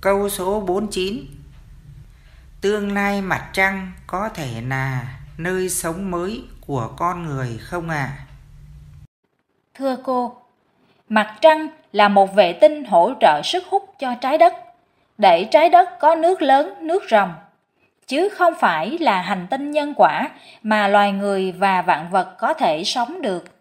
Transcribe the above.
Câu số 49 Tương lai mặt trăng có thể là nơi sống mới của con người không ạ? À? Thưa cô, mặt trăng là một vệ tinh hỗ trợ sức hút cho trái đất, để trái đất có nước lớn, nước rồng chứ không phải là hành tinh nhân quả mà loài người và vạn vật có thể sống được.